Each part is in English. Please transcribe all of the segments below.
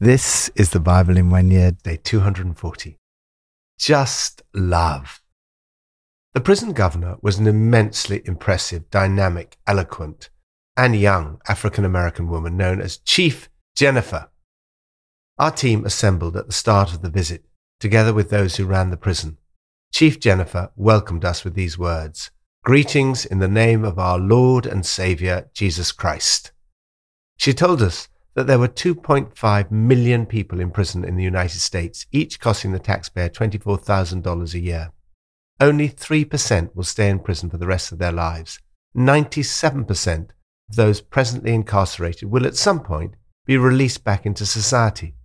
This is the Bible in one year, day 240. Just love. The prison governor was an immensely impressive, dynamic, eloquent, and young African American woman known as Chief Jennifer. Our team assembled at the start of the visit, together with those who ran the prison. Chief Jennifer welcomed us with these words Greetings in the name of our Lord and Saviour, Jesus Christ. She told us that there were 2.5 million people in prison in the United States, each costing the taxpayer $24,000 a year. Only 3% will stay in prison for the rest of their lives. 97% of those presently incarcerated will at some point be released back into society.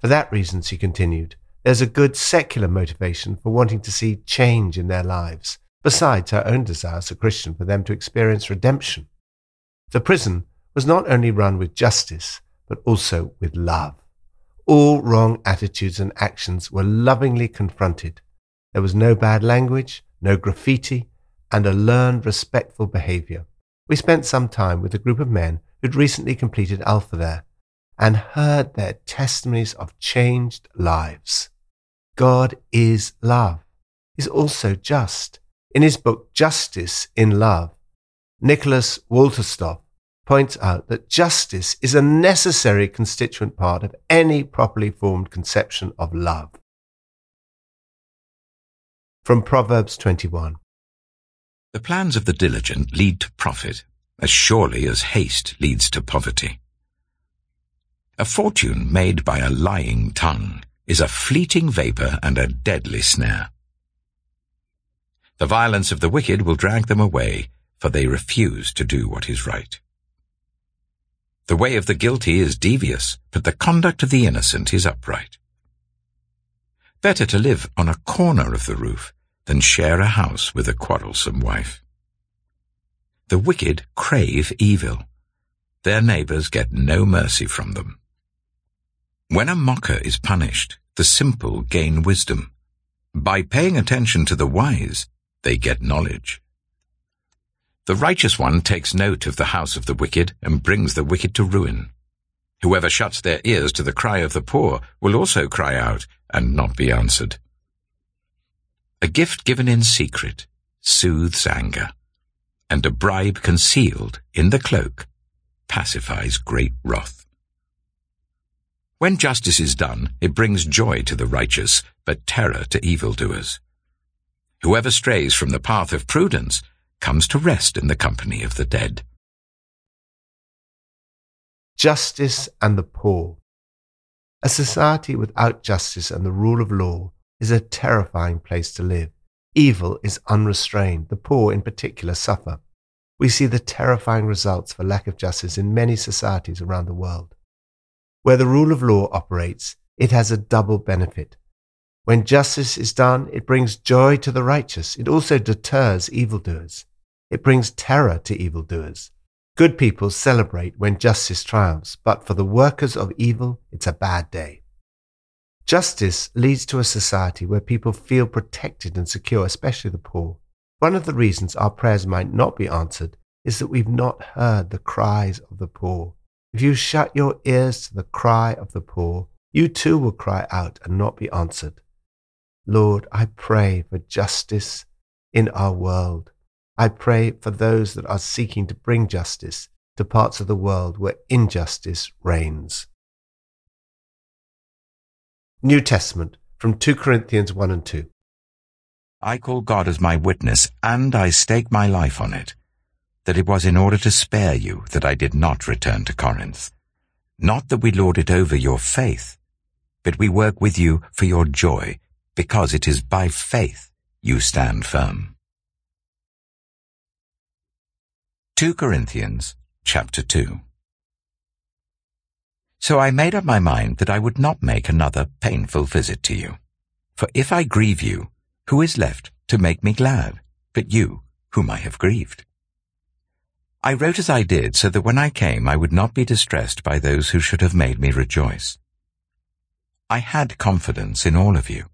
For that reason, she continued, there's a good secular motivation for wanting to see change in their lives, besides her own desire as a Christian for them to experience redemption. The prison was not only run with justice, but also with love. All wrong attitudes and actions were lovingly confronted. There was no bad language, no graffiti, and a learned respectful behavior. We spent some time with a group of men who'd recently completed Alpha there and heard their testimonies of changed lives. God is love. He's also just. In his book Justice in Love, Nicholas Wolterstorff points out that justice is a necessary constituent part of any properly formed conception of love. From Proverbs 21 The plans of the diligent lead to profit, as surely as haste leads to poverty. A fortune made by a lying tongue is a fleeting vapor and a deadly snare. The violence of the wicked will drag them away, for they refuse to do what is right. The way of the guilty is devious, but the conduct of the innocent is upright. Better to live on a corner of the roof than share a house with a quarrelsome wife. The wicked crave evil. Their neighbors get no mercy from them. When a mocker is punished, the simple gain wisdom. By paying attention to the wise, they get knowledge. The righteous one takes note of the house of the wicked and brings the wicked to ruin. Whoever shuts their ears to the cry of the poor will also cry out and not be answered. A gift given in secret soothes anger, and a bribe concealed in the cloak pacifies great wrath. When justice is done, it brings joy to the righteous, but terror to evildoers. Whoever strays from the path of prudence comes to rest in the company of the dead. Justice and the poor. A society without justice and the rule of law is a terrifying place to live. Evil is unrestrained. The poor, in particular, suffer. We see the terrifying results for lack of justice in many societies around the world. Where the rule of law operates, it has a double benefit. When justice is done, it brings joy to the righteous. It also deters evildoers. It brings terror to evildoers. Good people celebrate when justice triumphs, but for the workers of evil, it's a bad day. Justice leads to a society where people feel protected and secure, especially the poor. One of the reasons our prayers might not be answered is that we've not heard the cries of the poor. If you shut your ears to the cry of the poor, you too will cry out and not be answered. Lord, I pray for justice in our world. I pray for those that are seeking to bring justice to parts of the world where injustice reigns. New Testament from 2 Corinthians 1 and 2. I call God as my witness, and I stake my life on it, that it was in order to spare you that I did not return to Corinth. Not that we lord it over your faith, but we work with you for your joy because it is by faith you stand firm. 2 Corinthians chapter 2 So I made up my mind that I would not make another painful visit to you. For if I grieve you, who is left to make me glad, but you, whom I have grieved? I wrote as I did so that when I came I would not be distressed by those who should have made me rejoice. I had confidence in all of you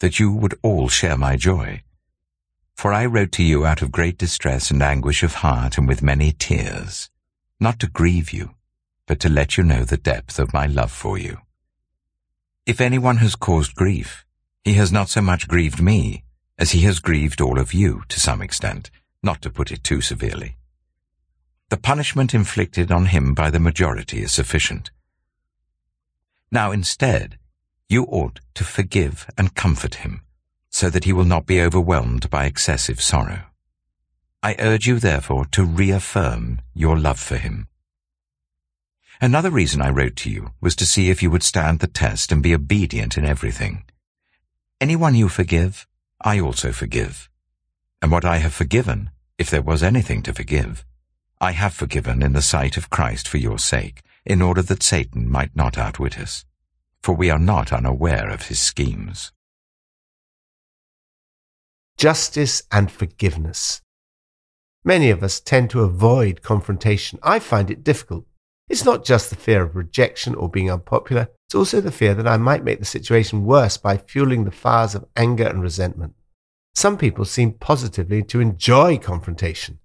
that you would all share my joy. For I wrote to you out of great distress and anguish of heart and with many tears, not to grieve you, but to let you know the depth of my love for you, If anyone has caused grief, he has not so much grieved me as he has grieved all of you to some extent, not to put it too severely. The punishment inflicted on him by the majority is sufficient. Now instead, you ought to forgive and comfort him, so that he will not be overwhelmed by excessive sorrow. I urge you therefore to reaffirm your love for him. Another reason I wrote to you was to see if you would stand the test and be obedient in everything. Anyone you forgive, I also forgive. And what I have forgiven, if there was anything to forgive, I have forgiven in the sight of Christ for your sake, in order that Satan might not outwit us. For we are not unaware of his schemes. Justice and forgiveness. Many of us tend to avoid confrontation. I find it difficult. It's not just the fear of rejection or being unpopular, it's also the fear that I might make the situation worse by fueling the fires of anger and resentment. Some people seem positively to enjoy confrontation.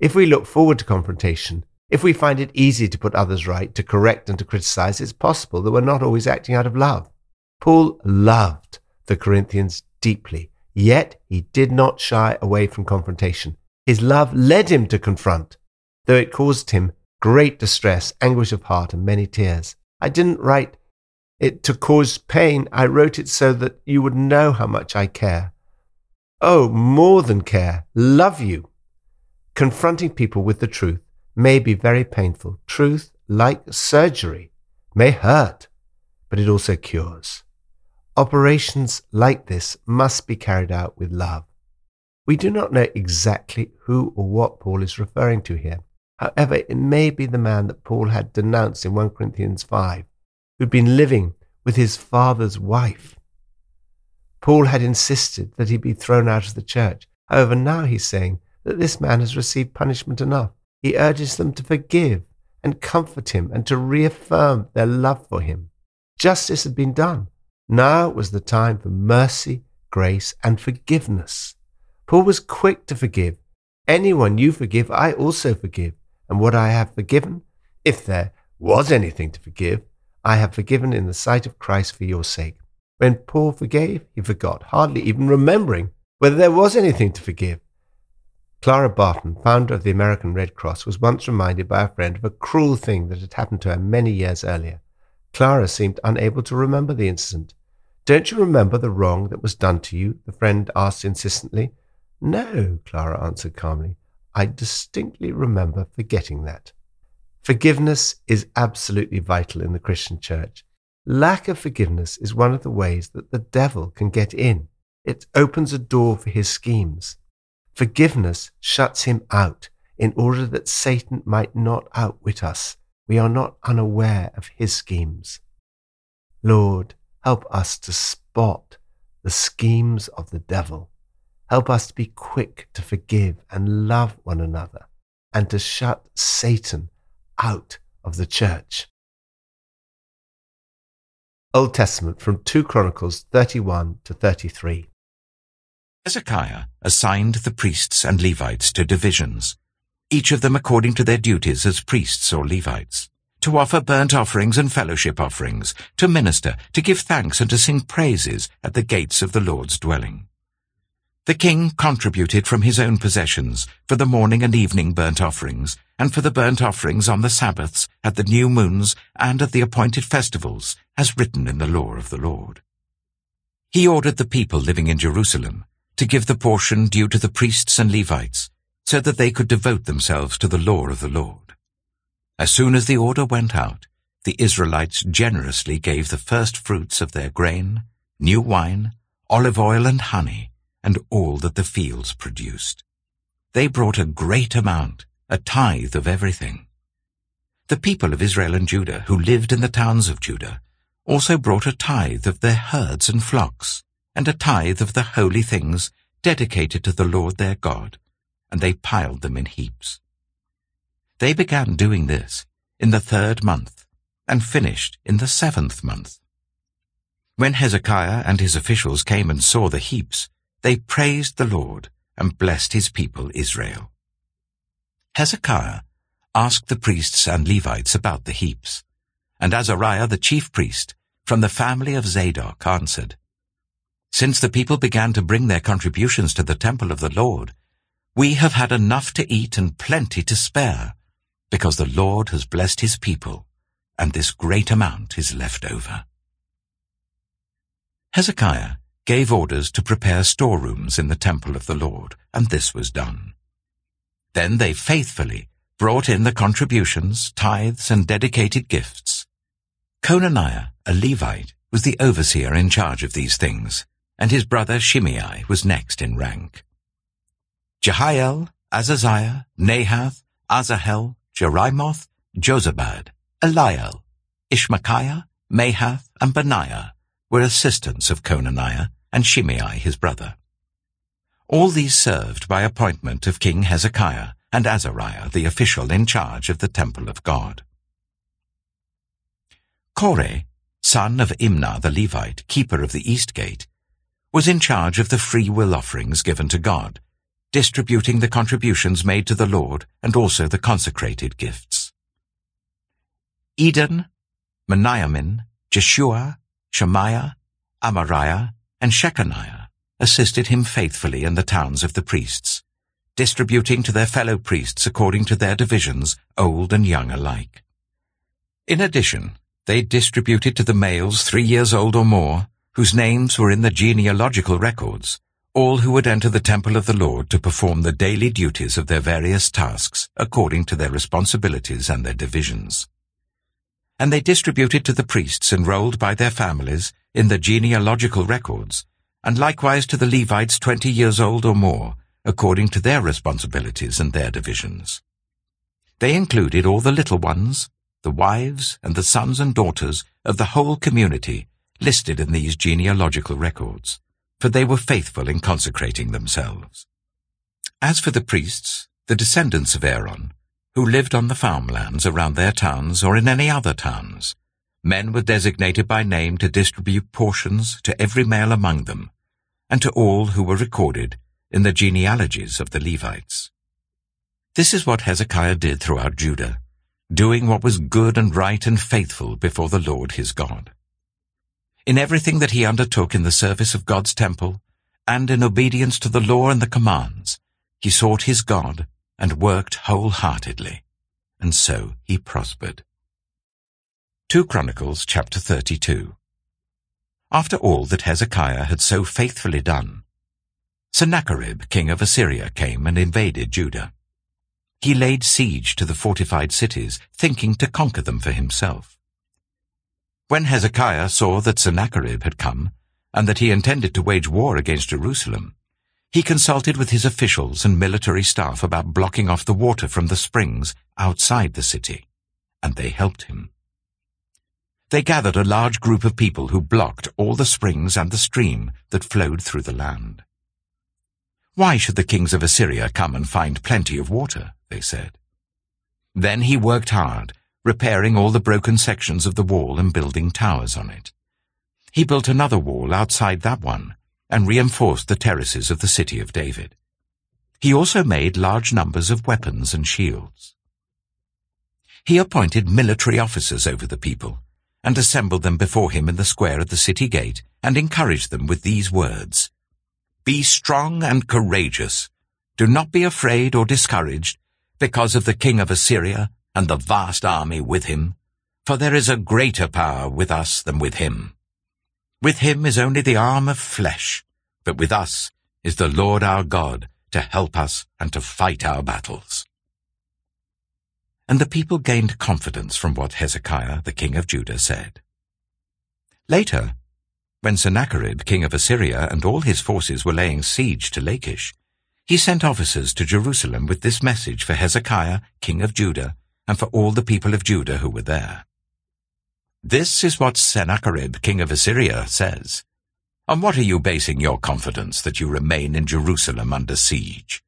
If we look forward to confrontation, if we find it easy to put others right, to correct and to criticize, it's possible that we're not always acting out of love. Paul loved the Corinthians deeply, yet he did not shy away from confrontation. His love led him to confront, though it caused him great distress, anguish of heart, and many tears. I didn't write it to cause pain. I wrote it so that you would know how much I care. Oh, more than care, love you. Confronting people with the truth may be very painful. Truth, like surgery, may hurt, but it also cures. Operations like this must be carried out with love. We do not know exactly who or what Paul is referring to here. However, it may be the man that Paul had denounced in 1 Corinthians 5, who'd been living with his father's wife. Paul had insisted that he be thrown out of the church. However, now he's saying that this man has received punishment enough. He urges them to forgive and comfort him and to reaffirm their love for him. Justice had been done. Now was the time for mercy, grace, and forgiveness. Paul was quick to forgive. Anyone you forgive, I also forgive. And what I have forgiven, if there was anything to forgive, I have forgiven in the sight of Christ for your sake. When Paul forgave, he forgot, hardly even remembering whether there was anything to forgive. Clara Barton, founder of the American Red Cross, was once reminded by a friend of a cruel thing that had happened to her many years earlier. Clara seemed unable to remember the incident. Don't you remember the wrong that was done to you? the friend asked insistently. No, Clara answered calmly. I distinctly remember forgetting that. Forgiveness is absolutely vital in the Christian church. Lack of forgiveness is one of the ways that the devil can get in. It opens a door for his schemes. Forgiveness shuts him out in order that Satan might not outwit us. We are not unaware of his schemes. Lord, help us to spot the schemes of the devil Help us to be quick to forgive and love one another and to shut Satan out of the church. Old Testament from 2 Chronicles 31 to 33. Hezekiah assigned the priests and Levites to divisions, each of them according to their duties as priests or Levites, to offer burnt offerings and fellowship offerings, to minister, to give thanks and to sing praises at the gates of the Lord's dwelling. The king contributed from his own possessions for the morning and evening burnt offerings, and for the burnt offerings on the Sabbaths, at the new moons, and at the appointed festivals, as written in the law of the Lord. He ordered the people living in Jerusalem to give the portion due to the priests and Levites, so that they could devote themselves to the law of the Lord. As soon as the order went out, the Israelites generously gave the first fruits of their grain, new wine, olive oil, and honey, and all that the fields produced. They brought a great amount, a tithe of everything. The people of Israel and Judah, who lived in the towns of Judah, also brought a tithe of their herds and flocks, and a tithe of the holy things dedicated to the Lord their God, and they piled them in heaps. They began doing this in the third month, and finished in the seventh month. When Hezekiah and his officials came and saw the heaps, they praised the Lord and blessed his people Israel. Hezekiah asked the priests and Levites about the heaps, and Azariah the chief priest from the family of Zadok answered, Since the people began to bring their contributions to the temple of the Lord, we have had enough to eat and plenty to spare, because the Lord has blessed his people, and this great amount is left over. Hezekiah gave orders to prepare storerooms in the temple of the Lord, and this was done. Then they faithfully brought in the contributions, tithes, and dedicated gifts. Conaniah, a Levite, was the overseer in charge of these things, and his brother Shimei was next in rank. Jehiel, Azaziah, Nahath, Asahel, Jerimoth, Jozabad, Eliel, Ishmachiah, Mahath, and Benaiah were assistants of Conaniah and Shimei his brother. All these served by appointment of King Hezekiah and Azariah the official in charge of the temple of God. Koreh, son of Imnah the Levite, keeper of the east gate, was in charge of the free will offerings given to God, distributing the contributions made to the Lord and also the consecrated gifts. Eden, Miniamin, Jeshua, Shemaiah, Amariah, and Shechaniah assisted him faithfully in the towns of the priests, distributing to their fellow priests according to their divisions, old and young alike. In addition, they distributed to the males three years old or more, whose names were in the genealogical records, all who would enter the temple of the Lord to perform the daily duties of their various tasks according to their responsibilities and their divisions. And they distributed to the priests enrolled by their families in the genealogical records, and likewise to the Levites twenty years old or more, according to their responsibilities and their divisions. They included all the little ones, the wives and the sons and daughters of the whole community listed in these genealogical records, for they were faithful in consecrating themselves. As for the priests, the descendants of Aaron, who lived on the farmlands around their towns or in any other towns, men were designated by name to distribute portions to every male among them, and to all who were recorded in the genealogies of the Levites. This is what Hezekiah did throughout Judah, doing what was good and right and faithful before the Lord his God. In everything that he undertook in the service of God's temple, and in obedience to the law and the commands, he sought his God and worked wholeheartedly, and so he prospered. 2 Chronicles chapter 32 After all that Hezekiah had so faithfully done, Sennacherib, king of Assyria, came and invaded Judah. He laid siege to the fortified cities, thinking to conquer them for himself. When Hezekiah saw that Sennacherib had come, and that he intended to wage war against Jerusalem, he consulted with his officials and military staff about blocking off the water from the springs outside the city, and they helped him. They gathered a large group of people who blocked all the springs and the stream that flowed through the land. Why should the kings of Assyria come and find plenty of water? they said. Then he worked hard, repairing all the broken sections of the wall and building towers on it. He built another wall outside that one and reinforced the terraces of the city of David. He also made large numbers of weapons and shields. He appointed military officers over the people and assembled them before him in the square at the city gate and encouraged them with these words. Be strong and courageous. Do not be afraid or discouraged because of the king of Assyria and the vast army with him, for there is a greater power with us than with him. With him is only the arm of flesh, but with us is the Lord our God to help us and to fight our battles. And the people gained confidence from what Hezekiah, the king of Judah, said. Later, when Sennacherib, king of Assyria, and all his forces were laying siege to Lachish, he sent officers to Jerusalem with this message for Hezekiah, king of Judah, and for all the people of Judah who were there. This is what Sennacherib, king of Assyria, says. On what are you basing your confidence that you remain in Jerusalem under siege?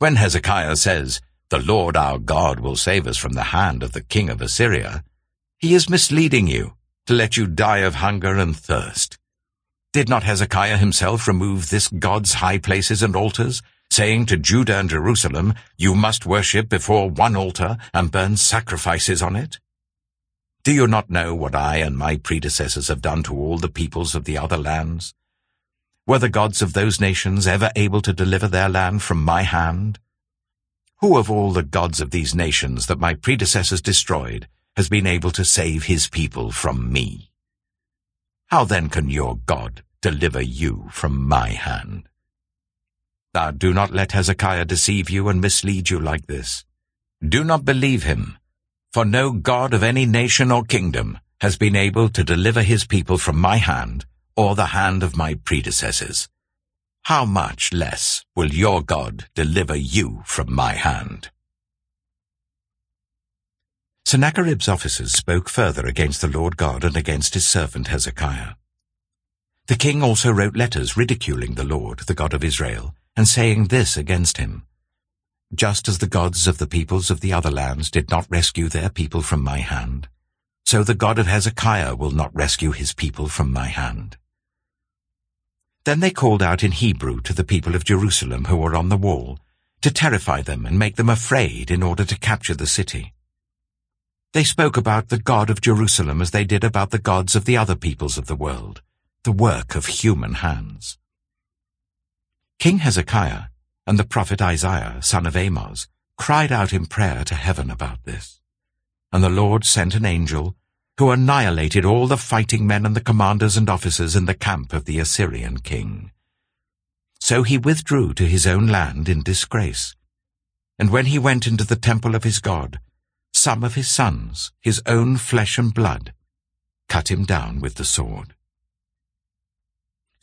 When Hezekiah says, The Lord our God will save us from the hand of the king of Assyria, he is misleading you to let you die of hunger and thirst. Did not Hezekiah himself remove this God's high places and altars, saying to Judah and Jerusalem, You must worship before one altar and burn sacrifices on it? Do you not know what I and my predecessors have done to all the peoples of the other lands? Were the gods of those nations ever able to deliver their land from my hand? Who of all the gods of these nations that my predecessors destroyed has been able to save his people from me? How then can your God deliver you from my hand? Now do not let Hezekiah deceive you and mislead you like this. Do not believe him, for no God of any nation or kingdom has been able to deliver his people from my hand or the hand of my predecessors. How much less will your God deliver you from my hand? Sennacherib's officers spoke further against the Lord God and against his servant Hezekiah. The king also wrote letters ridiculing the Lord, the God of Israel, and saying this against him. Just as the gods of the peoples of the other lands did not rescue their people from my hand, so the God of Hezekiah will not rescue his people from my hand. Then they called out in Hebrew to the people of Jerusalem who were on the wall, to terrify them and make them afraid in order to capture the city. They spoke about the God of Jerusalem as they did about the gods of the other peoples of the world, the work of human hands. King Hezekiah and the prophet Isaiah, son of Amoz, cried out in prayer to heaven about this. And the Lord sent an angel who annihilated all the fighting men and the commanders and officers in the camp of the Assyrian king. So he withdrew to his own land in disgrace. And when he went into the temple of his God, some of his sons, his own flesh and blood, cut him down with the sword.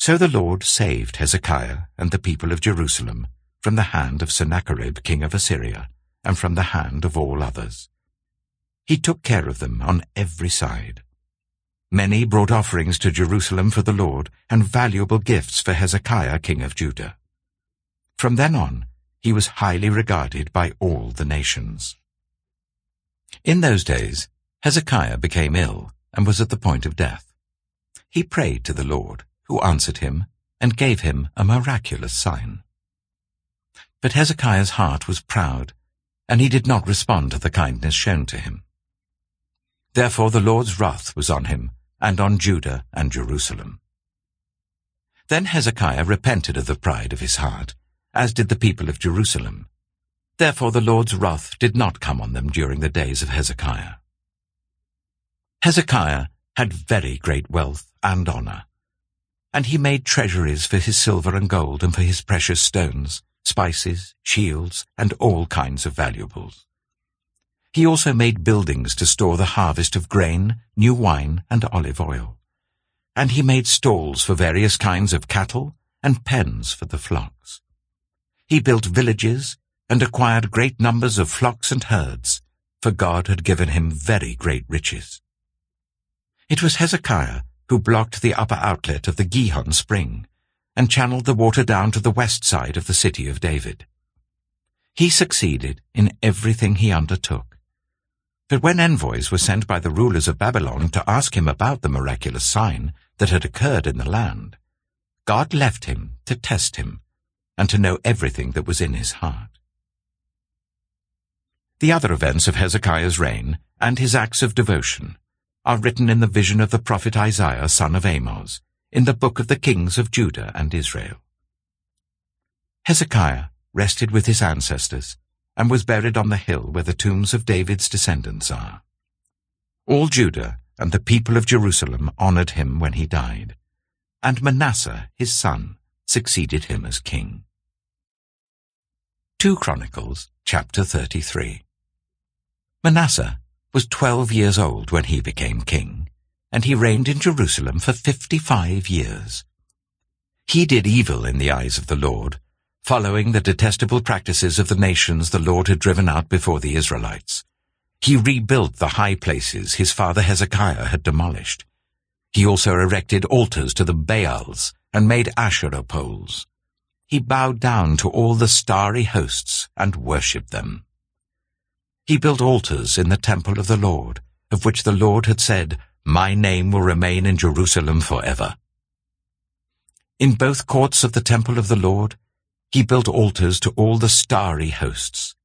So the Lord saved Hezekiah and the people of Jerusalem from the hand of Sennacherib king of Assyria, and from the hand of all others. He took care of them on every side. Many brought offerings to Jerusalem for the Lord, and valuable gifts for Hezekiah king of Judah. From then on, he was highly regarded by all the nations. In those days, Hezekiah became ill and was at the point of death. He prayed to the Lord, who answered him and gave him a miraculous sign. But Hezekiah's heart was proud, and he did not respond to the kindness shown to him. Therefore the Lord's wrath was on him, and on Judah and Jerusalem. Then Hezekiah repented of the pride of his heart, as did the people of Jerusalem. Therefore the Lord's wrath did not come on them during the days of Hezekiah. Hezekiah had very great wealth and honor, and he made treasuries for his silver and gold and for his precious stones, spices, shields, and all kinds of valuables. He also made buildings to store the harvest of grain, new wine, and olive oil. And he made stalls for various kinds of cattle and pens for the flocks. He built villages and acquired great numbers of flocks and herds, for God had given him very great riches. It was Hezekiah who blocked the upper outlet of the Gihon spring, and channeled the water down to the west side of the city of David. He succeeded in everything he undertook. But when envoys were sent by the rulers of Babylon to ask him about the miraculous sign that had occurred in the land, God left him to test him and to know everything that was in his heart. The other events of Hezekiah's reign and his acts of devotion are written in the vision of the prophet Isaiah son of Amoz, in the book of the kings of Judah and Israel. Hezekiah rested with his ancestors and was buried on the hill where the tombs of David's descendants are. All Judah and the people of Jerusalem honored him when he died, and Manasseh, his son, succeeded him as king. 2 Chronicles chapter 33 Manasseh was twelve years old when he became king, and he reigned in Jerusalem for fifty-five years. He did evil in the eyes of the Lord, following the detestable practices of the nations the Lord had driven out before the Israelites. He rebuilt the high places his father Hezekiah had demolished. He also erected altars to the Baals and made Asherah poles. He bowed down to all the starry hosts and worshipped them. He built altars in the temple of the Lord, of which the Lord had said, my name will remain in Jerusalem forever. In both courts of the temple of the Lord, he built altars to all the starry hosts.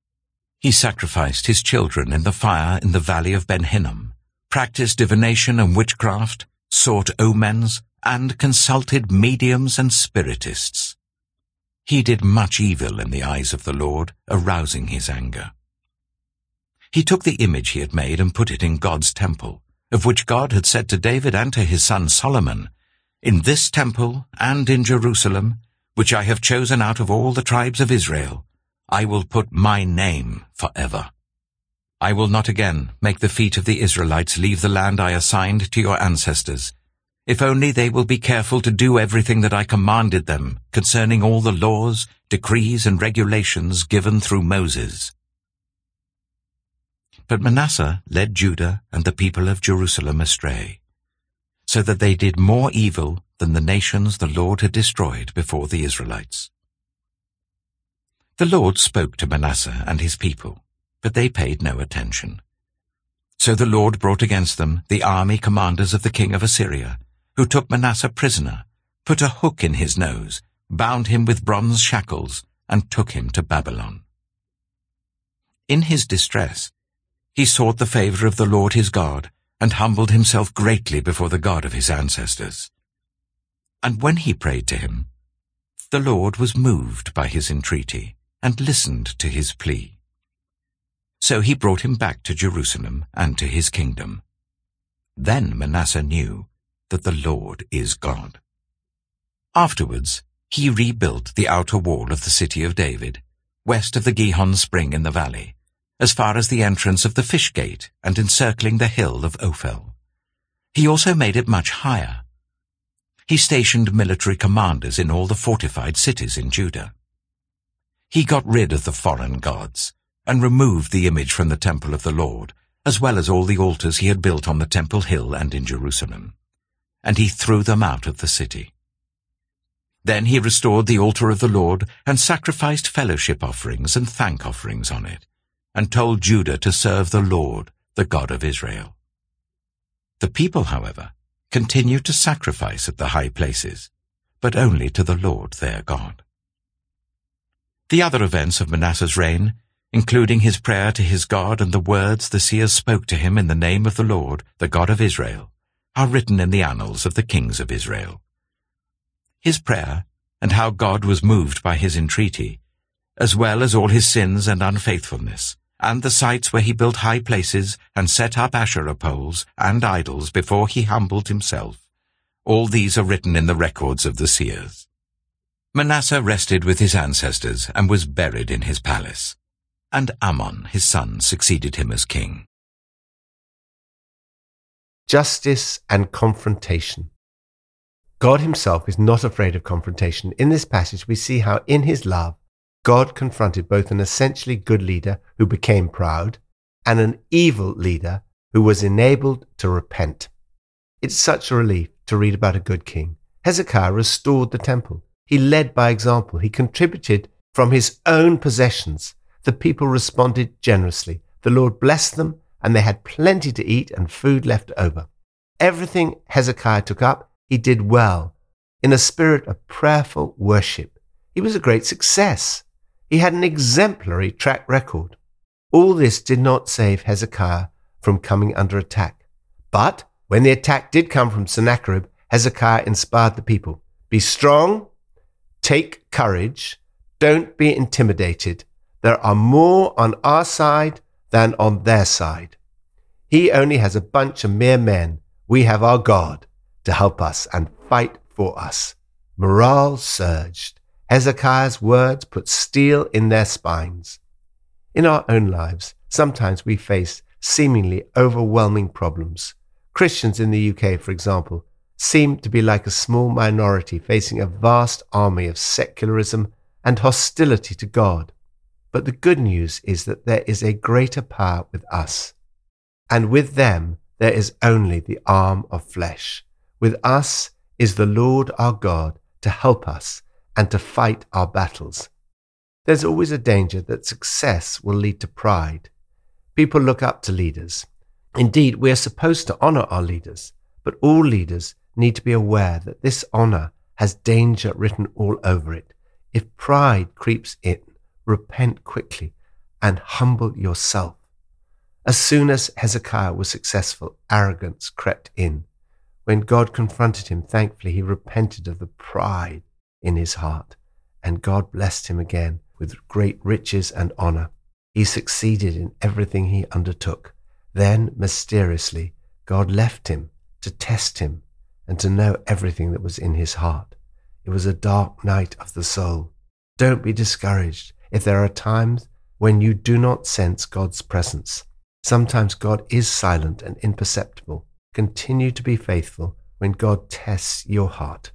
He sacrificed his children in the fire in the valley of Ben Hinnom, practiced divination and witchcraft, sought omens, and consulted mediums and spiritists. He did much evil in the eyes of the Lord, arousing his anger. He took the image he had made and put it in God's temple, of which God had said to David and to his son Solomon, In this temple and in Jerusalem, which I have chosen out of all the tribes of Israel, I will put my name forever. I will not again make the feet of the Israelites leave the land I assigned to your ancestors, if only they will be careful to do everything that I commanded them concerning all the laws, decrees, and regulations given through Moses. But Manasseh led Judah and the people of Jerusalem astray, so that they did more evil than the nations the Lord had destroyed before the Israelites. The Lord spoke to Manasseh and his people, but they paid no attention. So the Lord brought against them the army commanders of the king of Assyria, who took Manasseh prisoner, put a hook in his nose, bound him with bronze shackles, and took him to Babylon. In his distress, he sought the favor of the Lord his God, and humbled himself greatly before the God of his ancestors. And when he prayed to him, the Lord was moved by his entreaty, and listened to his plea. So he brought him back to Jerusalem and to his kingdom. Then Manasseh knew that the Lord is God. Afterwards, he rebuilt the outer wall of the city of David, west of the Gihon spring in the valley, as far as the entrance of the fish gate and encircling the hill of Ophel. He also made it much higher. He stationed military commanders in all the fortified cities in Judah. He got rid of the foreign gods and removed the image from the temple of the Lord, as well as all the altars he had built on the temple hill and in Jerusalem and he threw them out of the city. Then he restored the altar of the Lord and sacrificed fellowship offerings and thank offerings on it, and told Judah to serve the Lord, the God of Israel. The people, however, continued to sacrifice at the high places, but only to the Lord their God. The other events of Manasseh's reign, including his prayer to his God and the words the seers spoke to him in the name of the Lord, the God of Israel, are written in the annals of the kings of Israel. His prayer, and how God was moved by his entreaty, as well as all his sins and unfaithfulness, and the sites where he built high places and set up Asherah poles and idols before he humbled himself. All these are written in the records of the seers. Manasseh rested with his ancestors and was buried in his palace, and Amon, his son succeeded him as king justice and confrontation. God himself is not afraid of confrontation. In this passage, we see how in his love, God confronted both an essentially good leader who became proud and an evil leader who was enabled to repent. It's such a relief to read about a good king. Hezekiah restored the temple. He led by example. He contributed from his own possessions. The people responded generously. The Lord blessed them and they had plenty to eat and food left over. Everything Hezekiah took up, he did well, in a spirit of prayerful worship. He was a great success. He had an exemplary track record. All this did not save Hezekiah from coming under attack. But when the attack did come from Sennacherib, Hezekiah inspired the people. Be strong, take courage, don't be intimidated. There are more on our side than on their side. He only has a bunch of mere men. We have our God to help us and fight for us. Morale surged. Hezekiah's words put steel in their spines. In our own lives, sometimes we face seemingly overwhelming problems. Christians in the UK, for example, seem to be like a small minority facing a vast army of secularism and hostility to God. But the good news is that there is a greater power with us. And with them there is only the arm of flesh. With us is the Lord our God to help us and to fight our battles. There's always a danger that success will lead to pride. People look up to leaders. Indeed, we are supposed to honor our leaders, but all leaders need to be aware that this honor has danger written all over it. If pride creeps in, repent quickly, and humble yourself. As soon as Hezekiah was successful, arrogance crept in. When God confronted him, thankfully, he repented of the pride in his heart, and God blessed him again with great riches and honor. He succeeded in everything he undertook. Then, mysteriously, God left him to test him and to know everything that was in his heart. It was a dark night of the soul. Don't be discouraged if there are times when you do not sense God's presence. Sometimes God is silent and imperceptible. Continue to be faithful when God tests your heart.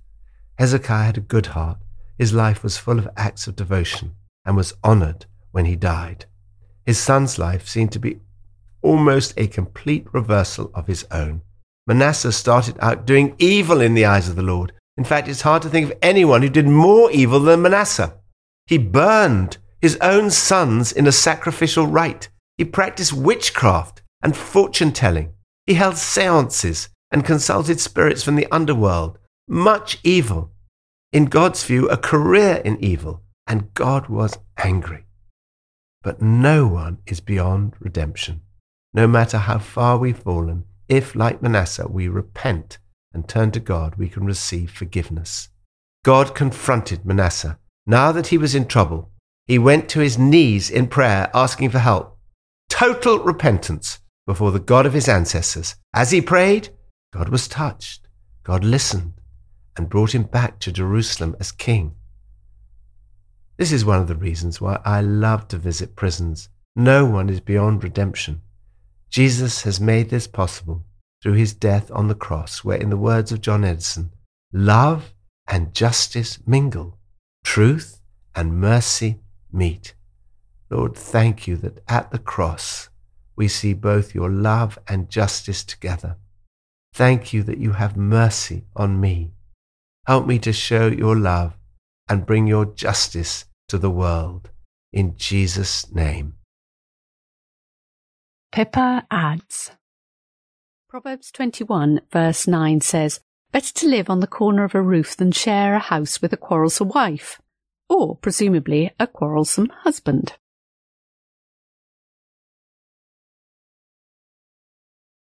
Hezekiah had a good heart. His life was full of acts of devotion and was honored when he died. His son's life seemed to be almost a complete reversal of his own. Manasseh started out doing evil in the eyes of the Lord. In fact, it's hard to think of anyone who did more evil than Manasseh. He burned his own sons in a sacrificial rite. He practiced witchcraft and fortune telling. He held seances and consulted spirits from the underworld. Much evil. In God's view, a career in evil. And God was angry. But no one is beyond redemption. No matter how far we've fallen, if, like Manasseh, we repent and turn to God, we can receive forgiveness. God confronted Manasseh. Now that he was in trouble, he went to his knees in prayer, asking for help. Total repentance before the God of his ancestors. As he prayed, God was touched. God listened and brought him back to Jerusalem as king. This is one of the reasons why I love to visit prisons. No one is beyond redemption. Jesus has made this possible through his death on the cross, where, in the words of John Eddison, love and justice mingle, truth and mercy meet. Lord, thank you that at the cross we see both your love and justice together. Thank you that you have mercy on me. Help me to show your love and bring your justice to the world. In Jesus' name. Pippa adds Proverbs 21, verse 9 says, Better to live on the corner of a roof than share a house with a quarrelsome wife, or presumably a quarrelsome husband.